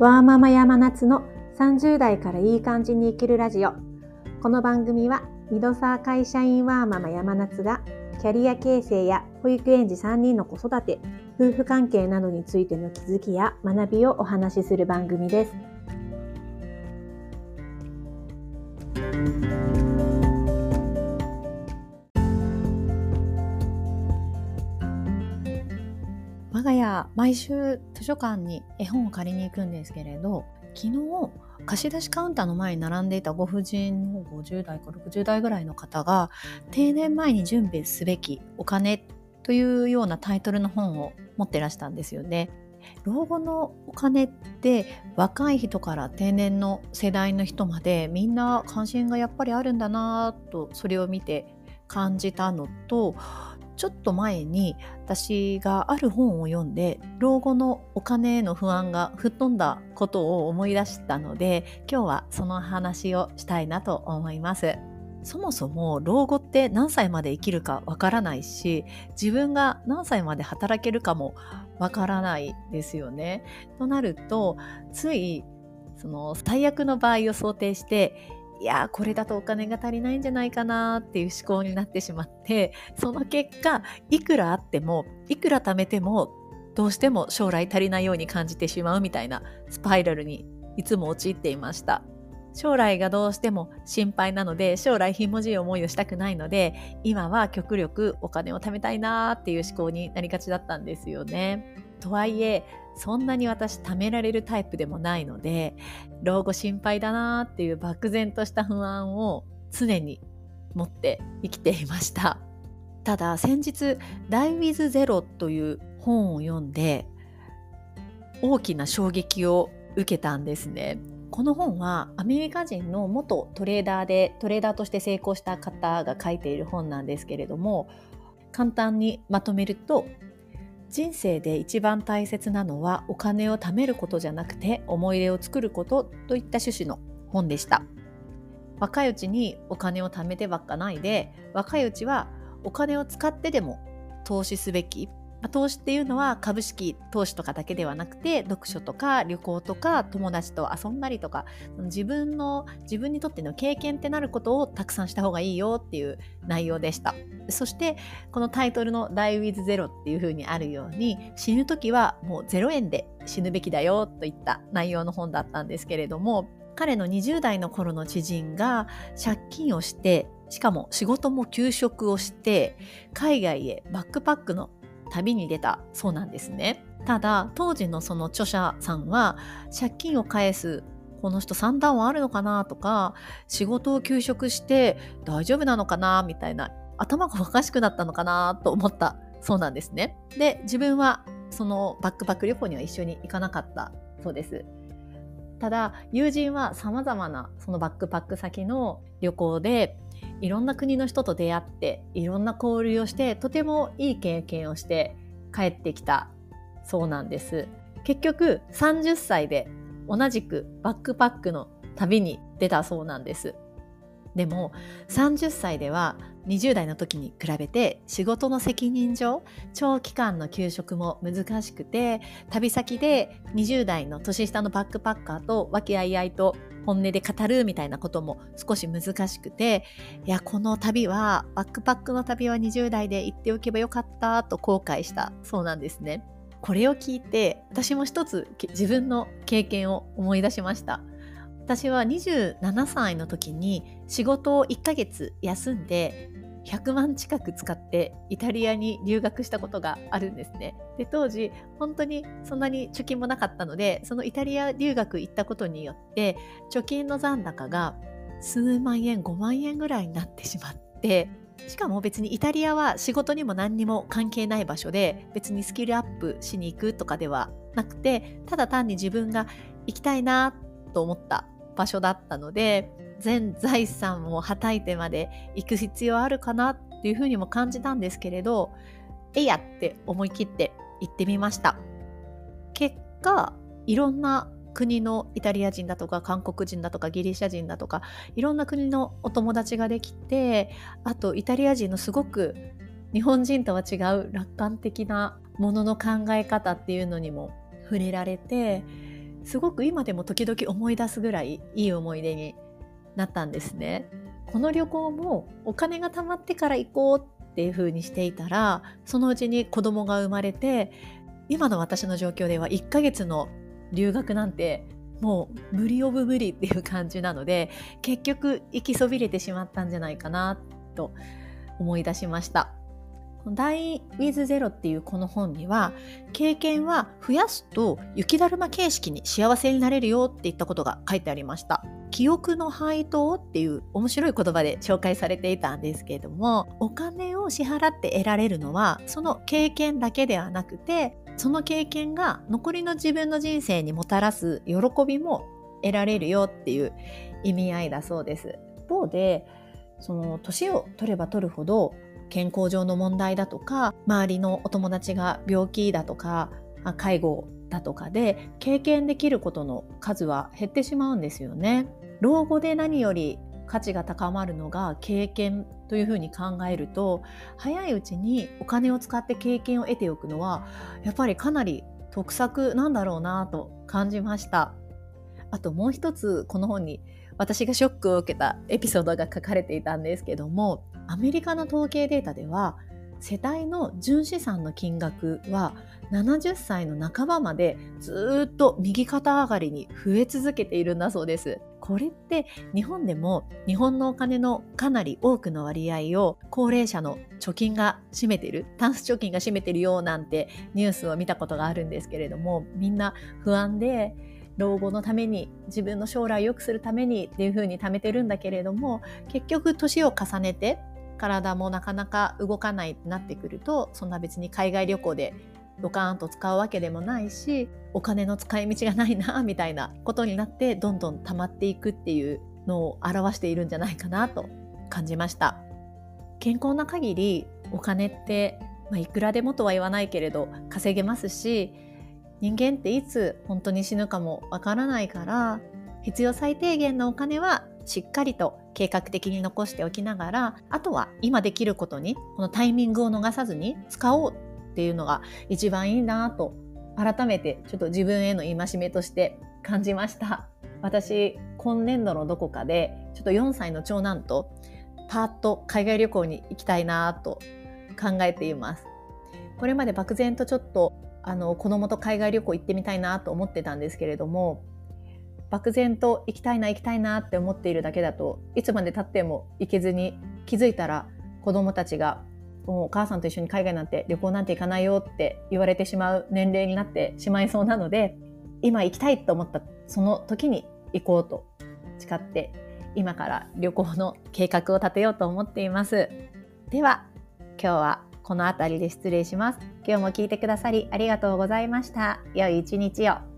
ワーママ山夏の30代からいい感じに生きるラジオ。この番組はミドサー会社員ワーママ山夏がキャリア形成や保育園児3人の子育て夫婦関係などについての気づきや学びをお話しする番組です。我が家毎週図書館に絵本を借りに行くんですけれど昨日貸し出しカウンターの前に並んでいたご婦人の50代か60代ぐらいの方が定年前に準備すべきお金というようなタイトルの本を持ってらしたんですよね。老後のお金って若い人から定年の世代の人までみんな関心がやっぱりあるんだなとそれを見て感じたのとちょっと前に私がある本を読んで老後のお金への不安が吹っ飛んだことを思い出したので今日はその話をしたいなと思います。そもそも老後って何歳まで生きるかわからないし自分が何歳まで働けるかもわからないですよね。となるとついその最悪の場合を想定していやこれだとお金が足りないんじゃないかなっていう思考になってしまってその結果いくらあってもいくら貯めてもどうしても将来足りないように感じてしまうみたいなスパイラルにいつも陥っていました。将来がどうしても心配なので将来ひもじい思いをしたくないので今は極力お金を貯めたいなっていう思考になりがちだったんですよね。とはいえそんなに私貯められるタイプでもないので老後心配だなっていう漠然とした不安を常に持って生きていました。ただ先日「Die with Zero」という本を読んで大きな衝撃を受けたんですね。この本はアメリカ人の元トレーダーでトレーダーとして成功した方が書いている本なんですけれども簡単にまとめると人生で一番大切なのはお金を貯めることじゃなくて思い出を作ることといった趣旨の本でした。若いうちにお金を貯めてばっかないで若いうちはお金を使ってでも投資すべきまあ、投資っていうのは株式投資とかだけではなくて読書とか旅行とか友達と遊んだりとか自分の自分にとっての経験ってなることをたくさんした方がいいよっていう内容でした。そしてこのタイトルの「Die with Zero」っていう風にあるように死ぬ時はもう0円で死ぬべきだよといった内容の本だったんですけれども彼の20代の頃の知人が借金をしてしかも仕事も休職をして海外へバックパックの旅に出たそうなんですね。ただ当時のその著者さんは借金を返すこの人算段はあるのかなとか仕事を休職して大丈夫なのかなみたいな頭がおかしくなったのかなと思ったそうなんですね。で自分はそのバックパック旅行には一緒に行かなかったそうです。ただ友人はさまざまなそのバックパック先の旅行でいろんな国の人と出会っていろんな交流をしてとてもいい経験をして帰ってきたそうなんです。結局30歳で同じくバックパックの旅に出たそうなんです。でも30歳では20代の時に比べて仕事の責任上長期間の休職も難しくて旅先で20代の年下のバックパッカーと和気あいあいと本音で語るみたいなことも少し難しくていやこの旅はバックパックの旅は20代で行っておけばよかったと後悔したそうなんですね。これを聞いて私も一つ自分の経験を思い出しました。私は27歳の時に仕事を1ヶ月休んで100万近く使ってイタリアに留学したことがあるんですね。で当時本当にそんなに貯金もなかったのでそのイタリア留学行ったことによって貯金の残高が数万円5万円ぐらいになってしまってしかも別にイタリアは仕事にも何にも関係ない場所で別にスキルアップしに行くとかではなくてただ単に自分が行きたいなと思った場所だったので全財産をはたいてまで行く必要あるかなっていうふうにも感じたんですけれどえいやって思い切って行ってみました。結果いろんな国のイタリア人だとか韓国人だとかギリシャ人だとかいろんな国のお友達ができてあとイタリア人のすごく日本人とは違う楽観的なものの考え方っていうのにも触れられてすごく今でも時々思い出すぐらいいい思い出になったんですね。この旅行もお金が貯まってから行こうっていう風にしていたらそのうちに子供が生まれて今の私の状況では1ヶ月の留学なんてもう無理オブ無理っていう感じなので結局行きそびれてしまったんじゃないかなと思い出しました。Die with Zero っていうこの本には経験は増やすと雪だるま形式に幸せになれるよって言ったことが書いてありました。記憶の配当っていう面白い言葉で紹介されていたんですけれどもお金を支払って得られるのはその経験だけではなくてその経験が残りの自分の人生にもたらす喜びも得られるよっていう意味合いだそうです。一方でその年を取れば取るほど健康上の問題だとか周りのお友達が病気だとか介護だとかで経験できることの数は減ってしまうんですよね。老後で何より価値が高まるのが経験というふうに考えると早いうちにお金を使って経験を得ておくのはやっぱりかなり得策なんだろうなと感じました。あともう一つこの本に私がショックを受けたエピソードが書かれていたんですけどもアメリカの統計データでは世帯の純資産の金額は70歳の半ばまでずっと右肩上がりに増え続けているんだそうです。これって日本でも日本のお金のかなり多くの割合を高齢者の貯金が占めてるタンス貯金が占めてるよなんてニュースを見たことがあるんですけれどもみんな不安で老後のために自分の将来を良くするためにっていうふうに貯めてるんだけれども結局年を重ねて体もなかなか動かないってなってくるとそんな別に海外旅行でドカーンと使うわけでもないしお金の使い道がないなみたいなことになってどんどん溜まっていくっていうのを表しているんじゃないかなと感じました。健康な限りお金って、まあ、いくらでもとは言わないけれど稼げますし人間っていつ本当に死ぬかもわからないから必要最低限のお金はしっかりと計画的に残しておきながらあとは今できることにこのタイミングを逃さずに使おうっていうのが一番いいなと改めてちょっと自分への戒めとして感じました。私今年度のどこかでちょっと4歳の長男とパーッと海外旅行に行きたいなと考えています。これまで漠然とちょっとあの子供と海外旅行行ってみたいなと思ってたんですけれども漠然と行きたいな行きたいなって思っているだけだといつまでたっても行けずに気づいたら子供たちがもうお母さんと一緒に海外なんて旅行なんて行かないよって言われてしまう年齢になってしまいそうなので今行きたいと思ったその時に行こうと誓って今から旅行の計画を立てようと思っています。では今日はこの辺りで失礼します。今日も聞いてくださりありがとうございました。良い一日を。